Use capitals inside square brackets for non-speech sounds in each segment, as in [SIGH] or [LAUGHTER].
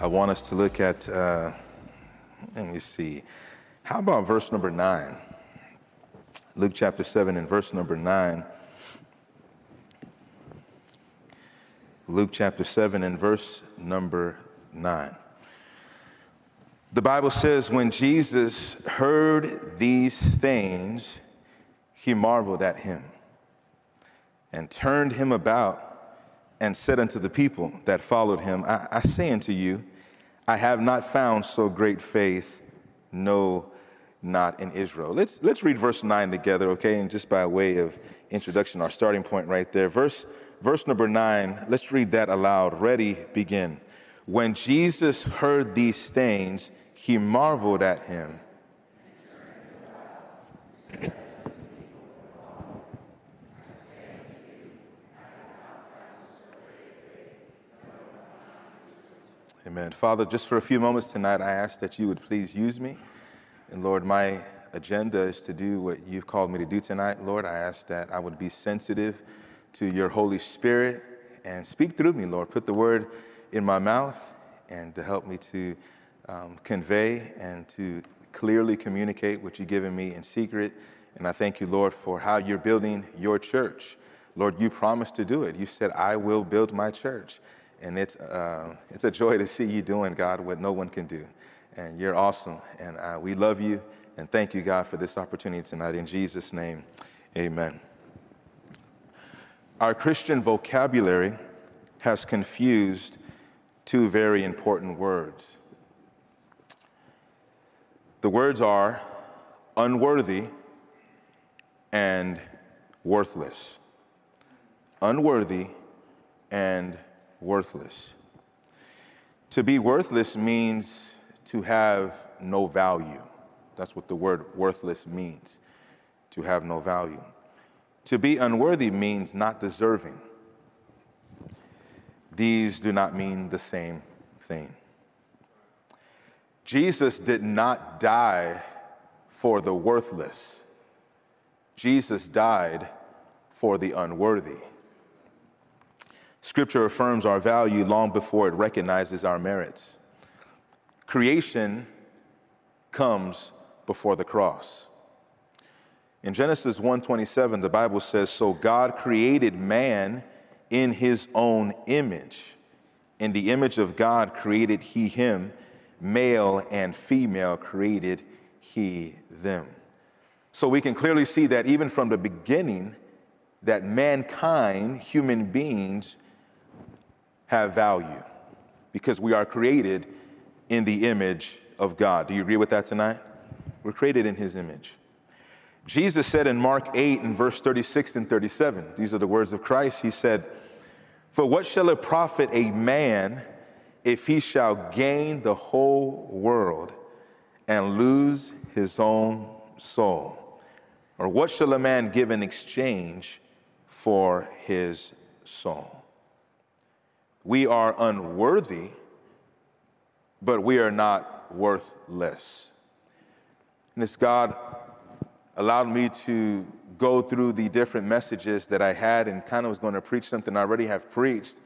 I want us to look at, uh, let me see, how about verse number nine? Luke chapter 7 and verse number 9. Luke chapter 7 and verse number 9. The Bible says, when Jesus heard these things, he marveled at him and turned him about and said unto the people that followed him, I, I say unto you, I have not found so great faith, no, not in Israel. Let's, let's read verse 9 together, okay? And just by way of introduction, our starting point right there. Verse, verse number 9, let's read that aloud. Ready, begin. When Jesus heard these things, he marveled at him Amen. Father, just for a few moments tonight, I ask that you would please use me. And Lord, my agenda is to do what you've called me to do tonight. Lord, I ask that I would be sensitive to your Holy Spirit and speak through me, Lord. Put the word in my mouth and to help me to um, convey and to clearly communicate what you've given me in secret. And I thank you, Lord, for how you're building your church. Lord, you promised to do it. You said, I will build my church. And it's, uh, it's a joy to see you doing, God, what no one can do. And you're awesome. And uh, we love you. And thank you, God, for this opportunity tonight. In Jesus' name, amen. Our Christian vocabulary has confused two very important words. The words are unworthy and worthless. Unworthy and worthless. To be worthless means to have no value. That's what the word worthless means, to have no value. To be unworthy means not deserving. These do not mean the same thing. Jesus did not die for the worthless, Jesus died for the unworthy. Scripture affirms our value long before it recognizes our merits. Creation comes before the cross. In Genesis 1:27 the Bible says so God created man in his own image. In the image of God created he him, male and female created he them. So we can clearly see that even from the beginning that mankind, human beings have value because we are created in the image of God. Do you agree with that tonight? We're created in his image. Jesus said in Mark 8 and verse 36 and 37, these are the words of Christ. He said, For what shall it profit a man if he shall gain the whole world and lose his own soul? Or what shall a man give in exchange for his soul? We are unworthy, but we are not worthless. And it's God allowed me to go through the different messages that I had and kind of was going to preach something I already have preached.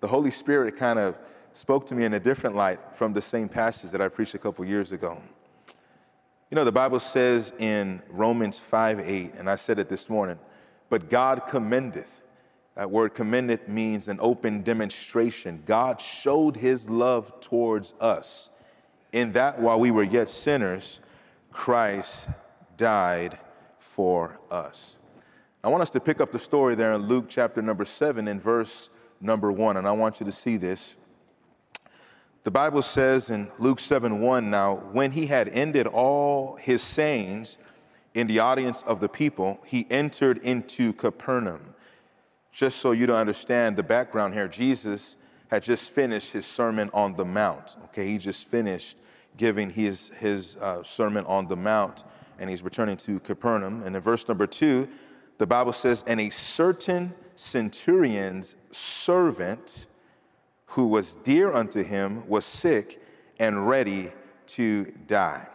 The Holy Spirit kind of spoke to me in a different light from the same passage that I preached a couple years ago. You know, the Bible says in Romans 5 8, and I said it this morning, but God commendeth that word commendeth means an open demonstration. God showed his love towards us in that while we were yet sinners, Christ died for us. I want us to pick up the story there in Luke chapter number seven in verse number one, and I want you to see this. The Bible says in Luke 7 1, now, when he had ended all his sayings in the audience of the people, he entered into Capernaum just so you don't understand the background here, Jesus had just finished his Sermon on the Mount. Okay, he just finished giving his, his uh, Sermon on the Mount, and he's returning to Capernaum. And in verse number two, the Bible says, And a certain centurion's servant who was dear unto him was sick and ready to die.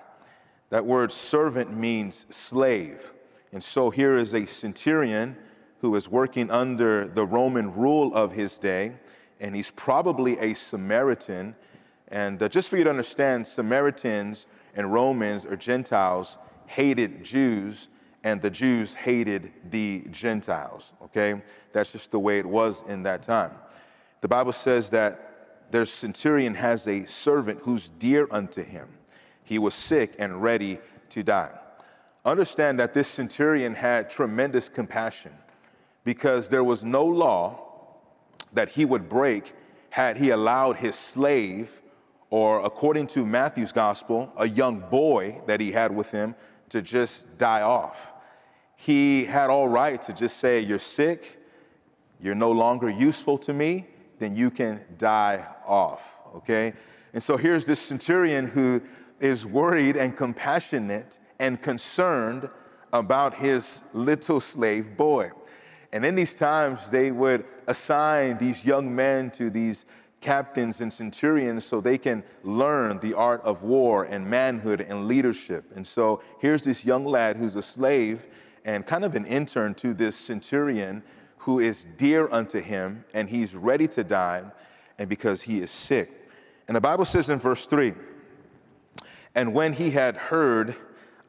That word servant means slave. And so here is a centurion who is working under the Roman rule of his day, and he's probably a Samaritan. And uh, just for you to understand, Samaritans and Romans or Gentiles hated Jews, and the Jews hated the Gentiles, okay? That's just the way it was in that time. The Bible says that their centurion has a servant who's dear unto him. He was sick and ready to die. Understand that this centurion had tremendous compassion because there was no law that he would break had he allowed his slave, or according to Matthew's gospel, a young boy that he had with him, to just die off. He had all right to just say, You're sick, you're no longer useful to me, then you can die off, okay? And so here's this centurion who is worried and compassionate and concerned about his little slave boy. And in these times, they would assign these young men to these captains and centurions so they can learn the art of war and manhood and leadership. And so here's this young lad who's a slave and kind of an intern to this centurion who is dear unto him, and he's ready to die, and because he is sick. And the Bible says in verse 3 And when he had heard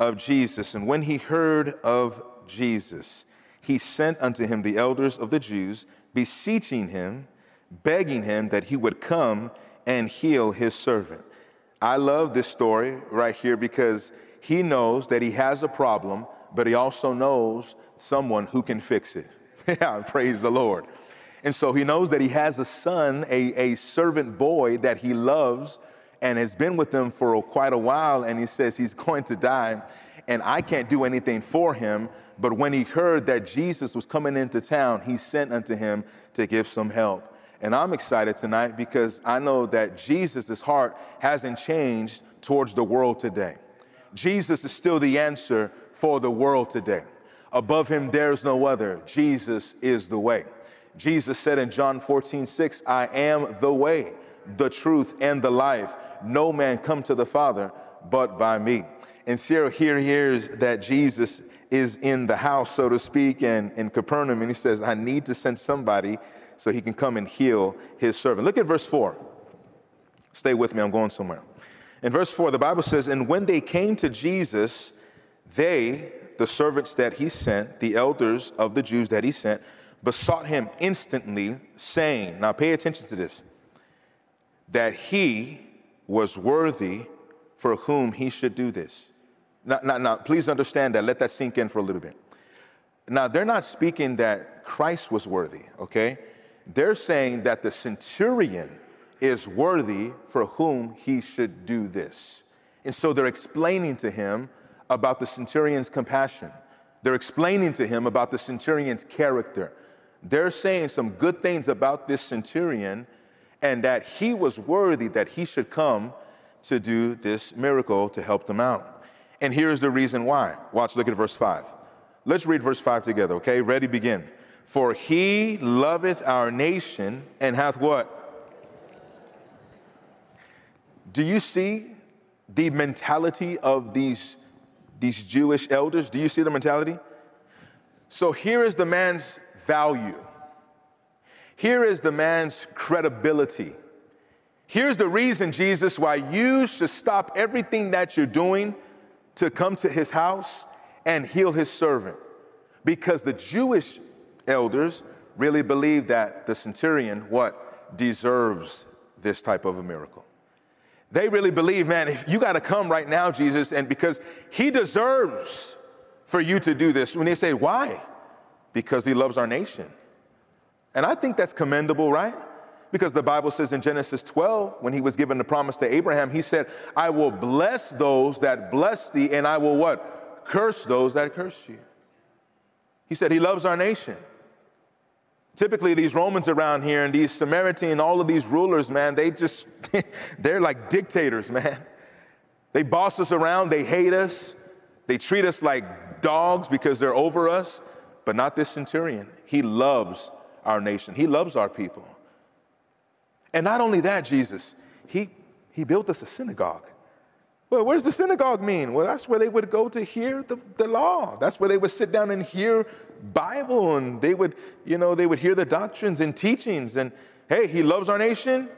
of Jesus, and when he heard of Jesus, he sent unto him the elders of the Jews, beseeching him, begging him that he would come and heal his servant. I love this story right here because he knows that he has a problem, but he also knows someone who can fix it. [LAUGHS] yeah, praise the Lord. And so he knows that he has a son, a, a servant boy that he loves and has been with him for quite a while. And he says he's [LAUGHS] going to die, and I can't do anything for him. But when he heard that Jesus was coming into town, he sent unto him to give some help. And I'm excited tonight because I know that Jesus' heart hasn't changed towards the world today. Jesus is still the answer for the world today. Above him, there's no other. Jesus is the way. Jesus said in John 14, 6, I am the way, the truth, and the life. No man come to the Father but by me. And Sarah here hears that Jesus is in the house, so to speak, and in Capernaum, and he says, I need to send somebody so he can come and heal his servant. Look at verse 4. Stay with me, I'm going somewhere. In verse 4, the Bible says, And when they came to Jesus, they, the servants that he sent, the elders of the Jews that he sent, besought him instantly, saying, Now pay attention to this, that he was worthy for whom he should do this. Now, now, now, please understand that. Let that sink in for a little bit. Now, they're not speaking that Christ was worthy, okay? They're saying that the centurion is worthy for whom he should do this. And so they're explaining to him about the centurion's compassion. They're explaining to him about the centurion's character. They're saying some good things about this centurion and that he was worthy that he should come to do this miracle to help them out. And here's the reason why. Watch, look at verse 5. Let's read verse 5 together, okay? Ready, begin. For he loveth our nation and hath what? Do you see the mentality of these these Jewish elders. Do you see the mentality? So here is the man's value. Here is the man's credibility. Here's the reason, Jesus, why you should stop everything that you're doing to come to his house and heal his servant. Because the Jewish elders really believe that the centurion, what, deserves this type of a miracle. They really believe, man, if you got to come right now, Jesus, and because he deserves for you to do this. When they say, why? Because he loves our nation. And I think that's commendable, right? Because the Bible says in Genesis 12, when he was given the promise to Abraham, he said, I will bless those that bless thee, and I will what? Curse those that curse you. He said he loves our nation. Typically, these Romans around here and these Samaritan, all of these rulers, man, they just, [LAUGHS] they're like dictators, man. They boss us around, they hate us, they treat us like dogs because they're over us, but not this centurion. He loves our nation, he loves our people. And not only that, Jesus, he, he built us a synagogue. Well, does the synagogue mean? Well, that's where they would go to hear the, the law. That's where they would sit down and hear Bible and they would, you know, they would hear the doctrines and teachings. And hey, he loves our nation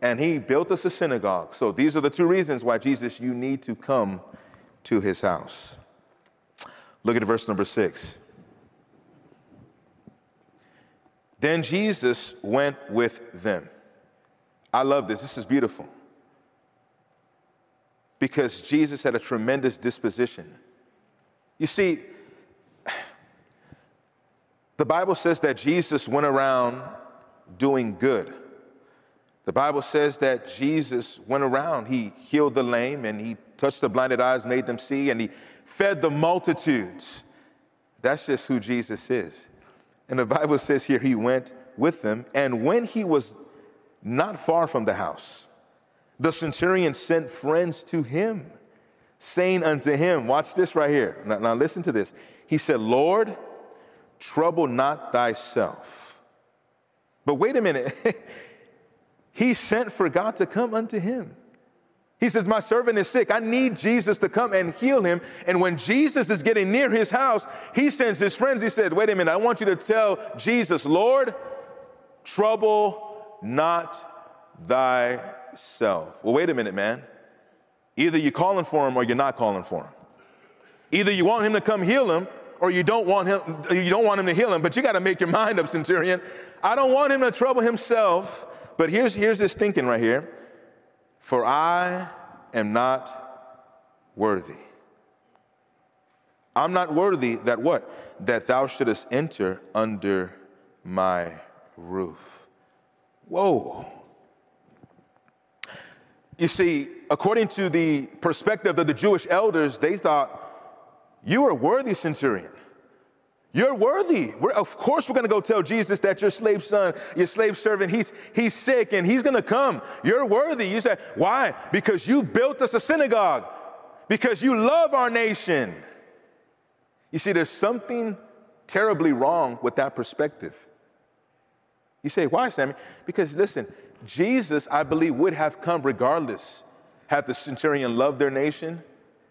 and he built us a synagogue. So these are the two reasons why Jesus, you need to come to his house. Look at verse number six. Then Jesus went with them. I love this. This is beautiful because Jesus had a tremendous disposition. You see, the Bible says that Jesus went around doing good. The Bible says that Jesus went around, he healed the lame and he touched the blinded eyes, made them see, and he fed the multitudes. That's just who Jesus is. And the Bible says here he went with them, and when he was not far from the house, the centurion sent friends to him, saying unto him, Watch this right here. Now, now listen to this. He said, Lord, trouble not thyself. But wait a minute. [LAUGHS] he sent for God to come unto him. He says, My servant is sick. I need Jesus to come and heal him. And when Jesus is getting near his house, he sends his friends. He said, Wait a minute, I want you to tell Jesus, Lord, trouble not thyself. Well, wait a minute, man. Either you're calling for him or you're not calling for him. Either you want him to come heal him or you don't want him you don't want him to heal him, but you got to make your [LAUGHS] mind up, centurion. I don't want him to trouble himself, but here's here's this thinking right here. For I am not worthy. I'm not worthy that what? That thou shouldest enter under my roof. Whoa. You see, according to the perspective of the Jewish elders, they thought, You are worthy, centurion. You're worthy. We're, of course, we're going to go tell Jesus that your slave son, your slave servant, he's, he's sick and he's going to come. You're worthy. You say, Why? Because you built us a synagogue, because you love our nation. You see, there's something terribly wrong with that perspective. You say, Why, Sammy? Because listen, Jesus, I believe, would have come regardless had the centurion loved their nation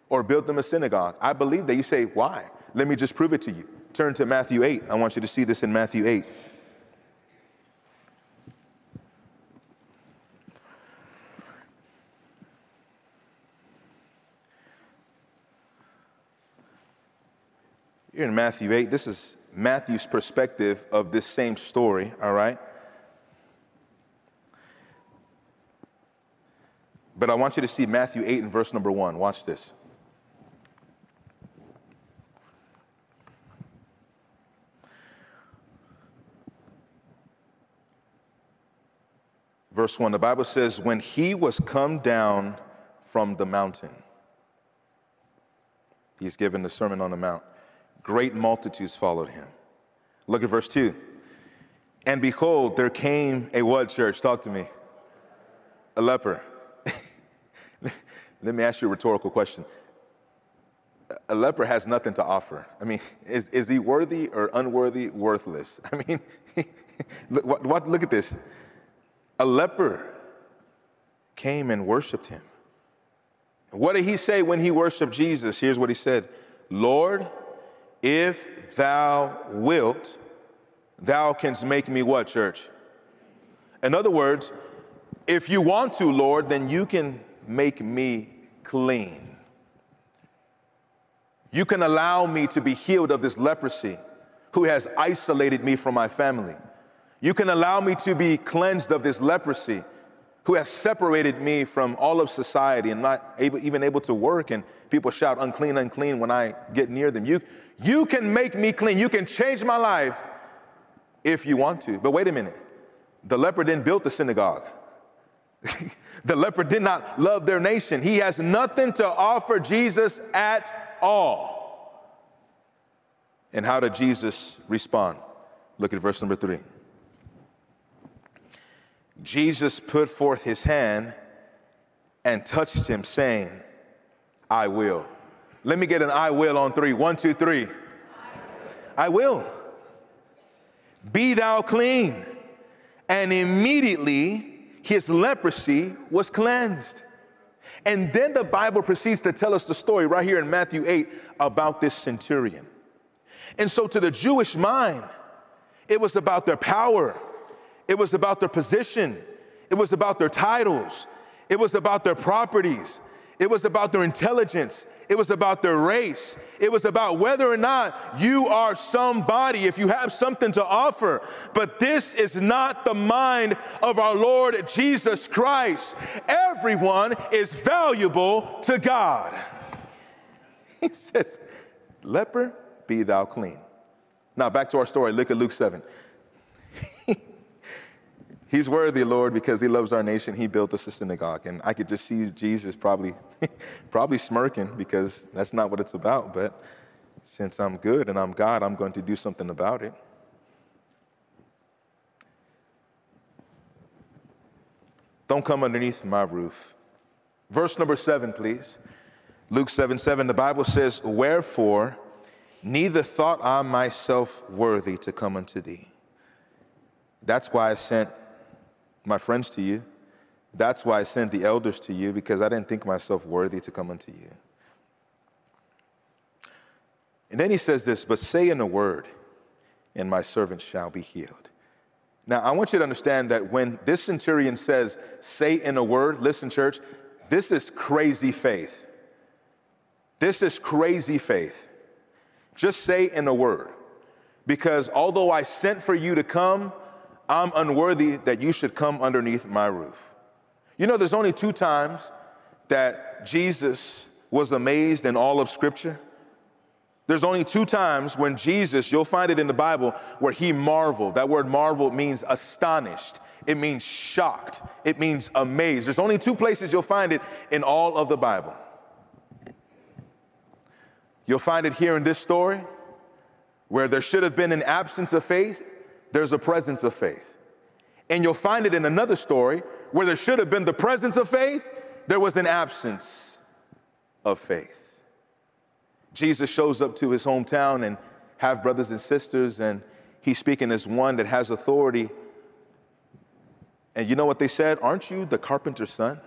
or built them a synagogue. I believe that. You say, why? Let me just prove it to you. Turn to Matthew 8. I want you to see this in Matthew 8. Here in Matthew 8, this is Matthew's perspective of this same story, all right? But I want you to see Matthew 8 and verse number 1. Watch this. Verse 1, the Bible says, When he was come down from the mountain, he's given the Sermon on the Mount, great multitudes followed him. Look at verse 2. And behold, there came a what church? Talk to me. A leper [LAUGHS] let me ask you a rhetorical question. A leper has nothing to offer. I mean, is, is he worthy or unworthy, worthless? [LAUGHS] I mean, [LAUGHS] look, what, what, look at this. A leper came and worshiped him. What did he say when he worshiped Jesus? Here's what he said Lord, if thou wilt, thou canst make me what, church? In other words, if you want to, Lord, then you can make me clean. You can allow me to be healed of this leprosy who has isolated me from my family. You can allow me to be cleansed of this leprosy who has separated me from all of society and not able, even able to work and people shout unclean unclean when i get near them you, you can make me clean you can change my life if you want to but wait a minute the leper didn't build the synagogue [LAUGHS] the leper did not love their nation. He has nothing to offer Jesus at all. And how did Jesus respond? Look at verse number three. Jesus put forth his hand and touched him, saying, I will. Let me get an I will on three. One, two, three. I will. Be thou clean. And immediately his leprosy was cleansed. And then the Bible proceeds to tell us the story right here in Matthew 8 about this centurion. And so, to the Jewish mind, it was about their power, it was about their position, it was about their titles, it was about their properties, it was about their intelligence. It was about their race. It was about whether or not you are somebody, if you have something to offer. But this is not the mind of our Lord Jesus Christ. Everyone is valuable to God. [LAUGHS] He says, Leper, be thou clean. Now, back to our story. Look at Luke 7. He's worthy, Lord, because he loves our nation. He built us a synagogue. And I could just see Jesus probably, [LAUGHS] probably smirking because that's not what it's about. But since I'm good and I'm God, I'm going to do something about it. Don't come underneath my roof. Verse number seven, please. Luke 7 7, the Bible says, Wherefore, neither thought I myself worthy to come unto thee. That's why I sent my friends to you. That's why I sent the elders to you, because I didn't think myself worthy to come unto you. And then he says this, but say in a word, and my servant shall be healed. Now, I want you to understand that when this centurion says, say in a word, listen, church, this is crazy faith. This is crazy faith. Just say in a word. Because although I sent for you to come, I'm unworthy that you should come underneath my roof. You know, there's only two times that Jesus was amazed in all of Scripture. There's only two times when Jesus, you'll find it in the Bible, where he marveled. That word marvel means astonished, it means shocked, it means amazed. There's only two places you'll find it in all of the Bible. You'll find it here in this story, where there should have been an absence of faith, there's a presence of faith. And you'll find it in another story where there should have been the presence of faith, there was an absence of faith. Jesus shows up to his hometown and have brothers and sisters, and he's speaking as one that has authority. And you know what they said? Aren't you the carpenter's son?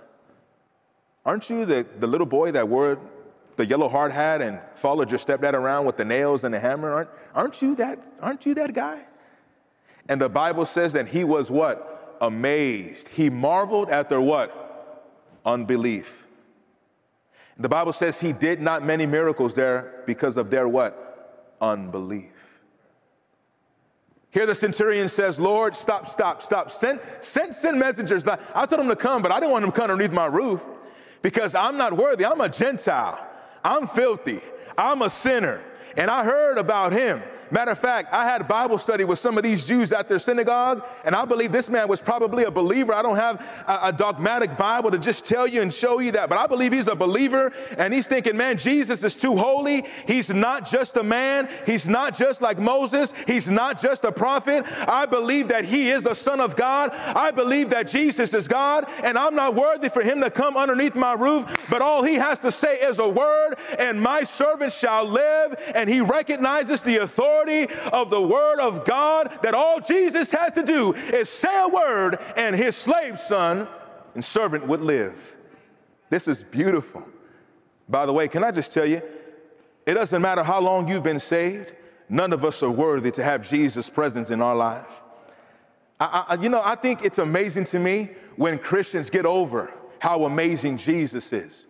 Aren't you the, the little boy that wore the yellow hard hat and followed your stepdad around with the nails and the hammer? Aren't, aren't you that, aren't you that guy? And the Bible says that he was what? Amazed. He marveled at their what? Unbelief. The Bible says he did not many miracles there because of their what? Unbelief. Here the centurion says, Lord, stop, stop, stop. Send, send, send messengers. I told them to come, but I didn't want them to come underneath my roof because I'm not worthy. I'm a Gentile. I'm filthy. I'm a sinner. And I heard about him. Matter of fact, I had Bible study with some of these Jews at their synagogue, and I believe this man was probably a believer. I don't have a, a, dogmatic Bible to just tell you and show you that, but I believe he's a believer, and he's thinking, man, Jesus is too holy. He's not just a man. He's not just like Moses. He's not just a prophet. I believe that he is the Son of God. I believe that Jesus is God, and I'm not worthy for him to come underneath my roof, but all he has to say is a word, and my servant shall live, and he recognizes the authority authority of the Word of God that all Jesus has to do is say a word and his slave son and servant would live. This is beautiful. By the way, can I just tell you, it doesn't matter how long you've been saved, none of us are worthy to have Jesus' presence in our life. I, I, you know, I think it's amazing to me when Christians get over how amazing Jesus is.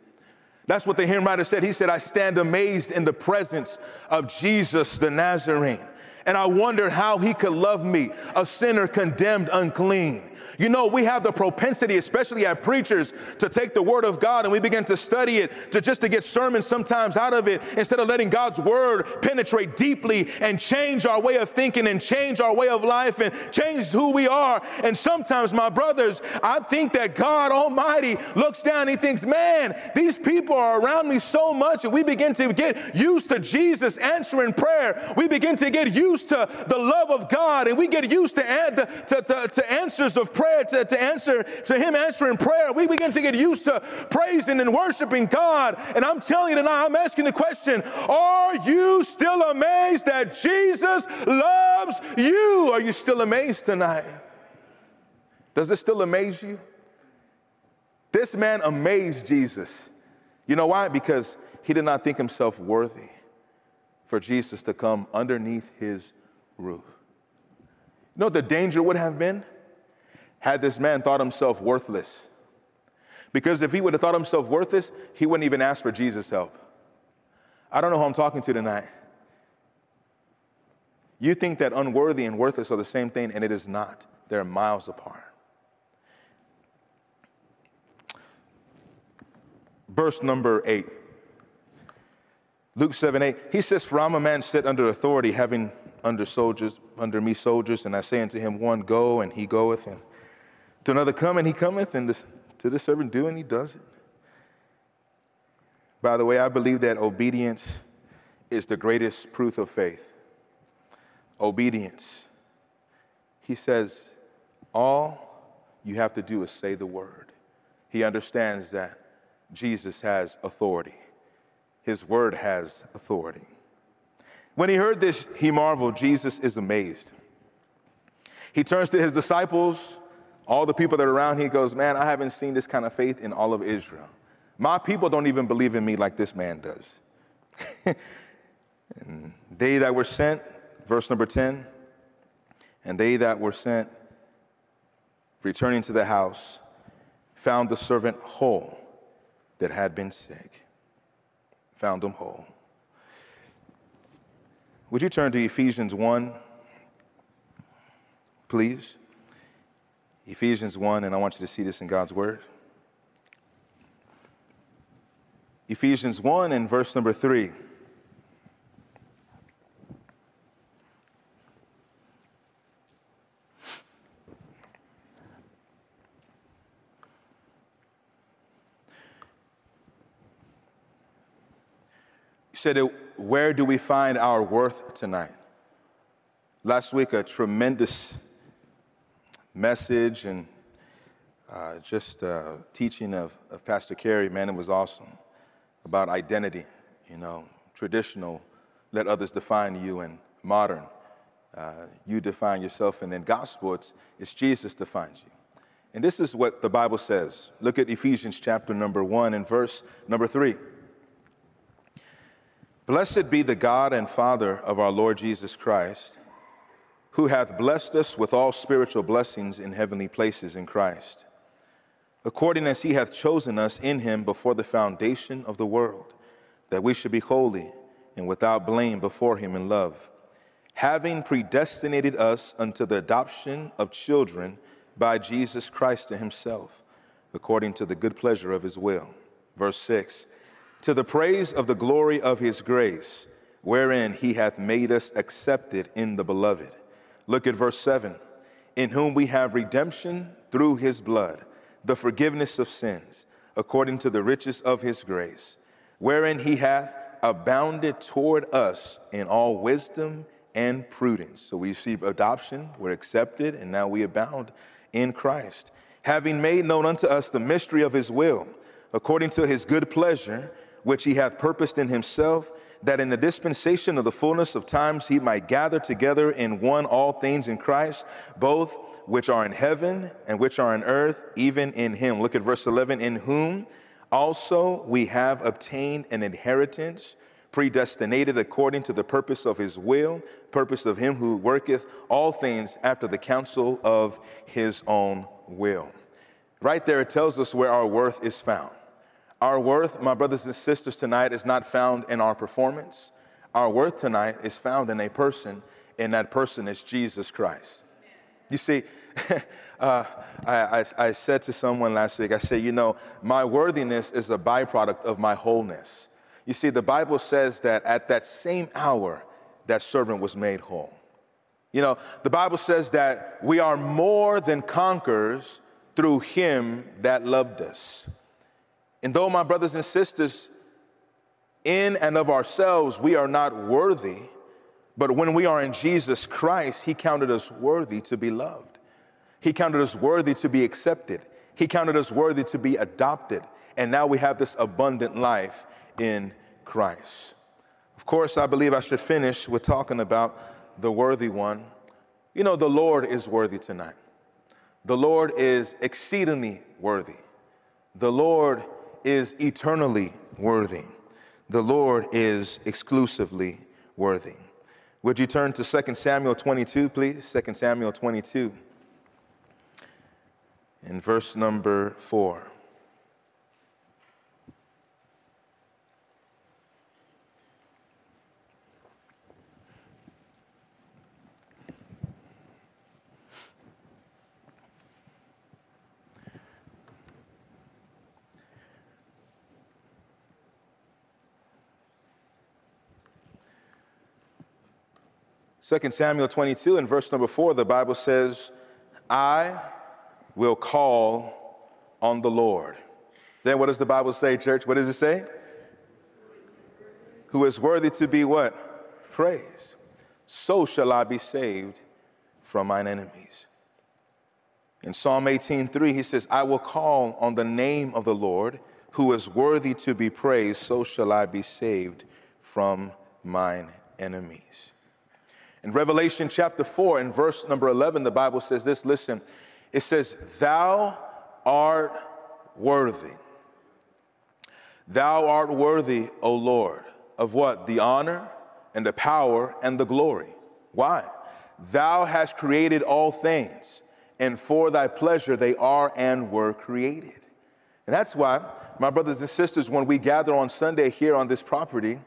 That's what the hymn writer said. He said, I stand amazed in the presence of Jesus the Nazarene. And I wonder how he could love me, a sinner condemned unclean. You know, we have the propensity, especially as preachers, to take the word of God and we begin to study it to just to get sermons sometimes out of it instead of letting God's word penetrate deeply and change our way of thinking and change our way of life and change who we are. And sometimes, my brothers, I think that God Almighty looks down and he thinks, man, these people are around me so much and we begin to get used to Jesus answering prayer. We begin to get used used to the love of God and we get used to, to, to, to answers of prayer, to, to answer to Him answering prayer, we begin to get used to praising and worshiping God. And I'm telling you tonight, I'm asking the question Are you still amazed that Jesus loves you? Are you still amazed tonight? Does it still amaze you? This man amazed Jesus. You know why? Because he did not think himself worthy for Jesus to come underneath his roof. You know what the danger would have been? Had this man thought himself worthless. Because if he would have thought himself worthless, he wouldn't even ask for Jesus' help. I don't know who I'm talking to tonight. You think that unworthy and worthless are the same thing, and it is not. They're miles apart. Verse number eight. Luke 7 8, he says, For I'm a man set under authority, having under soldiers, under me soldiers, and I say unto him, One, go, and he goeth, and to another, come, and he cometh, and to the servant, do, and he does it. By the way, I believe that obedience is the greatest proof of faith. Obedience. He says, All you have to do is say the word. He understands that Jesus has authority. His word has authority. When he heard this, he marveled. Jesus is amazed. He turns to his disciples, all the people that are around. He goes, Man, I haven't seen this kind of faith in all of Israel. My people don't even believe in me like this man does. [LAUGHS] and they that were sent, verse number 10, and they that were sent, returning to the house, found the servant whole that had been sick found them whole. Would you turn to Ephesians 1, please? Ephesians 1, and I want you to see this in God's Word. Ephesians 1 and verse number 3. Said, Where do we find our worth tonight? Last week, a tremendous message and uh, just uh, teaching of, of Pastor Carey, man, it was awesome about identity, you know, traditional, let others define you, and modern, uh, you define yourself, and in gospel, it's, it's Jesus defines you. And this is what the Bible says. Look at Ephesians chapter number one and verse number three. Blessed be the God and Father of our Lord Jesus Christ, who hath blessed us with all spiritual blessings in heavenly places in Christ, according as he hath chosen us in him before the foundation of the world, that we should be holy and without blame before him in love, having predestinated us unto the adoption of children by Jesus Christ to himself, according to the good pleasure of his will. Verse 6 to the praise of the glory of his grace, wherein he hath made us accepted in the beloved. Look at verse 7 In whom we have redemption through his blood, the forgiveness of sins, according to the riches of his grace, wherein he hath abounded toward us in all wisdom and prudence. So we receive adoption, we're accepted, and now we abound in Christ. Having made known unto us the mystery of his will, according to his good pleasure which he hath purposed in himself, that in the dispensation of the fullness of times he might gather together in one all things in Christ, both which are in heaven and which are in earth, even in him. Look at verse 11 in whom also we have obtained an inheritance predestinated according to the purpose of his will, purpose of him who worketh all things after the counsel of his own will. Right there, it tells us where our worth is found. Our worth, my brothers and sisters, tonight is not found in our performance. Our worth tonight is found in a person, and that person is Jesus Christ. You see, [LAUGHS] uh, I, I, I said to someone last week, I said, you know, my worthiness is a byproduct of my wholeness. You see, the Bible says that at that same hour, that servant was made whole. You know, the Bible says that we are more than conquerors through him that loved us. And though, my brothers and sisters, in and of ourselves, we are not worthy, But when we are in Jesus Christ, He counted us worthy to be loved. He counted us worthy to be accepted. He counted us worthy to be adopted. And now we have this abundant life in Christ. Of course, I believe I should finish with talking about the worthy one. You know, the Lord is worthy tonight. The Lord is exceedingly worthy. The Lord is eternally worthy. The Lord is exclusively worthy. Would you turn to 2 Samuel 22, please? 2 Samuel 22, in verse number 4. 2 Samuel 22 and verse number 4, the Bible says, I will call on the Lord. Then what does the Bible say, church? What does it say? Who is worthy to be what? Praised. So shall I be saved from mine enemies. In Psalm 18:3, he says, I will call on the name of the Lord, who is worthy to be praised, so shall I be saved from mine enemies. In Revelation chapter 4, in verse number 11, the Bible says this listen, it says, Thou art worthy. Thou art worthy, O Lord, of what? The honor and the power and the glory. Why? Thou hast created all things, and for thy pleasure they are and were created. And that's why, my brothers and sisters, when we gather on Sunday here on this property,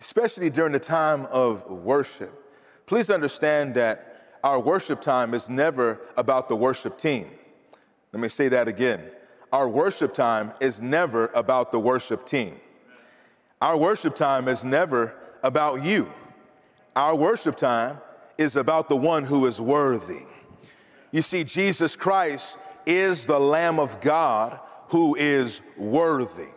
especially during the time of worship, Please understand that our worship time is never about the worship team. Let me say that again. Our worship time is never about the worship team. Our worship time is never about you. Our worship time is about the one who is worthy. You see, Jesus Christ is the Lamb of God who is worthy.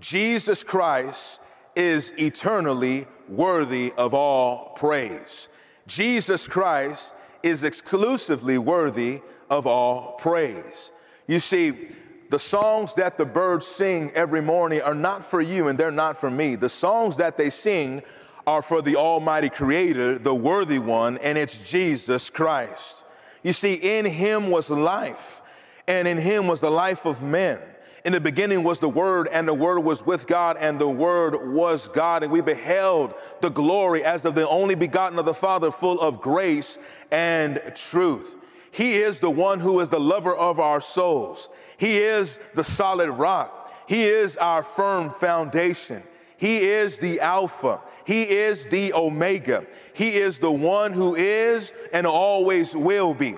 Jesus Christ is eternally worthy of all praise. Jesus Christ is exclusively worthy of all praise. You see, the songs that the birds sing every morning are not for you and they're not for me. The songs that they sing are for the Almighty Creator, the worthy one, and it's Jesus Christ. You see, in Him was life, and in Him was the life of men. In the beginning was the Word, and the Word was with God, and the Word was God. And we beheld the glory as of the only begotten of the Father, full of grace and truth. He is the one who is the lover of our souls. He is the solid rock. He is our firm foundation. He is the Alpha. He is the Omega. He is the one who is and always will be.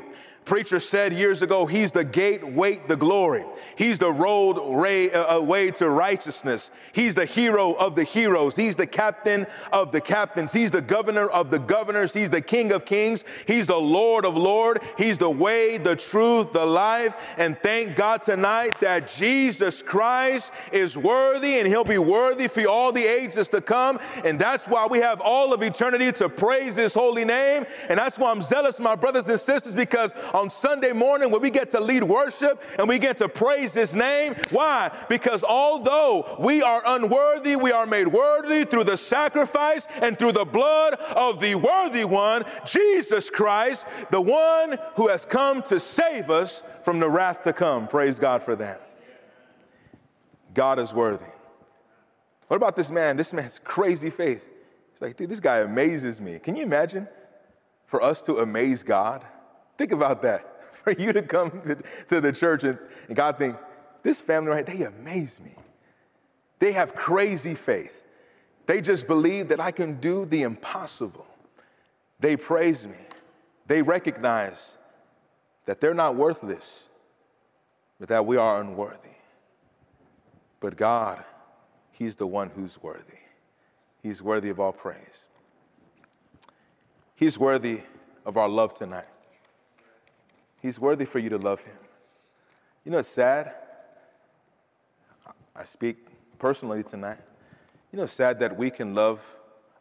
Preacher said years ago, He's the gateway to glory. He's the road way, uh, uh, way to righteousness. He's the hero of the heroes. He's the captain of the captains. He's the governor of the governors. He's the king of kings. He's the Lord of lords. He's the way, the truth, the life. And thank God tonight that Jesus Christ is worthy and He'll be worthy for all the ages to come. And that's why we have all of eternity to praise His holy name. And that's why I'm zealous, my brothers and sisters, because on Sunday morning when we get to lead worship and we get to praise His name. Why? Because although we are unworthy, we are made worthy through the sacrifice and through the blood of the worthy one, Jesus Christ, the one who has come to save us from the wrath to come. Praise God for that. God is worthy. What about this man? This man's crazy faith. It's like, dude, this guy amazes me. Can you imagine for us to amaze God? Think about that. [LAUGHS] For you to come to, to the church and, and God think, this family right, they amaze me. They have crazy faith. They just believe that I can do the impossible. They praise me. They recognize that they're not worthless, but that we are unworthy. But God, He's the one who's worthy. He's worthy of all praise. He's worthy of our love tonight. He's worthy for you to love him. You know, it's sad. I speak personally tonight. You know, it's sad that we can love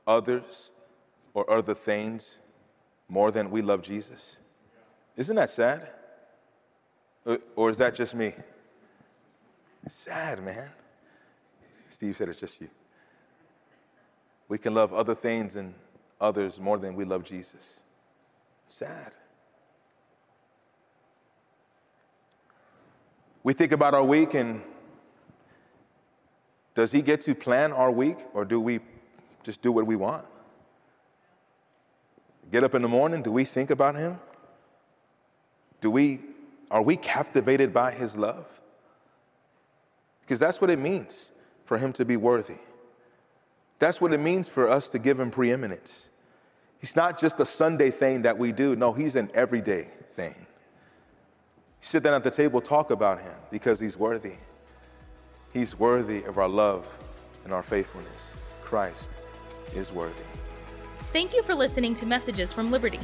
others or other things more than we love Jesus? Isn't that sad? Or is that just me? It's sad, man. Steve said it's just you. We can love other things and others more than we love Jesus. Sad. We think about our week and does he get to plan our week or do we just do what we want? Get up in the morning, do we think about him? Do we are we captivated by his love? Because that's what it means for him to be worthy. That's what it means for us to give him preeminence. He's not just a Sunday thing that we do. No, he's an everyday thing. Sit down at the table, talk about him because he's worthy. He's worthy of our love and our faithfulness. Christ is worthy. Thank you for listening to Messages from Liberty.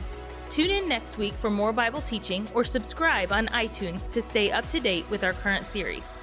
Tune in next week for more Bible teaching or subscribe on iTunes to stay up to date with our current series.